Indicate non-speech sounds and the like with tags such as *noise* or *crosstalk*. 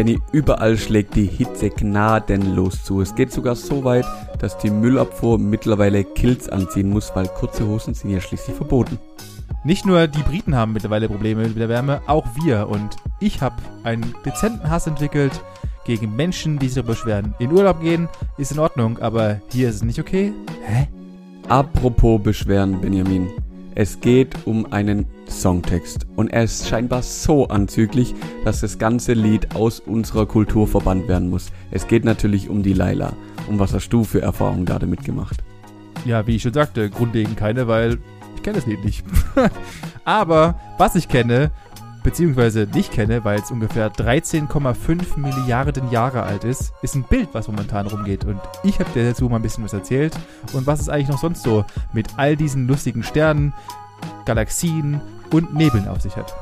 Benny, überall schlägt die Hitze gnadenlos zu. Es geht sogar so weit, dass die Müllabfuhr mittlerweile Kills anziehen muss, weil kurze Hosen sind ja schließlich verboten. Nicht nur die Briten haben mittlerweile Probleme mit der Wärme, auch wir. Und ich habe einen dezenten Hass entwickelt gegen Menschen, die sich darüber beschweren. In Urlaub gehen ist in Ordnung, aber hier ist es nicht okay. Hä? Apropos Beschweren, Benjamin. Es geht um einen Songtext und er ist scheinbar so anzüglich, dass das ganze Lied aus unserer Kultur verbannt werden muss. Es geht natürlich um die Laila. Und was hast du für Erfahrungen da damit gemacht? Ja, wie ich schon sagte, grundlegend keine, weil ich kenne das Lied nicht. *laughs* Aber was ich kenne, beziehungsweise nicht kenne, weil es ungefähr 13,5 Milliarden Jahre alt ist, ist ein Bild, was momentan rumgeht. Und ich habe dir dazu mal ein bisschen was erzählt. Und was ist eigentlich noch sonst so mit all diesen lustigen Sternen, Galaxien und Nebeln auf sich hat.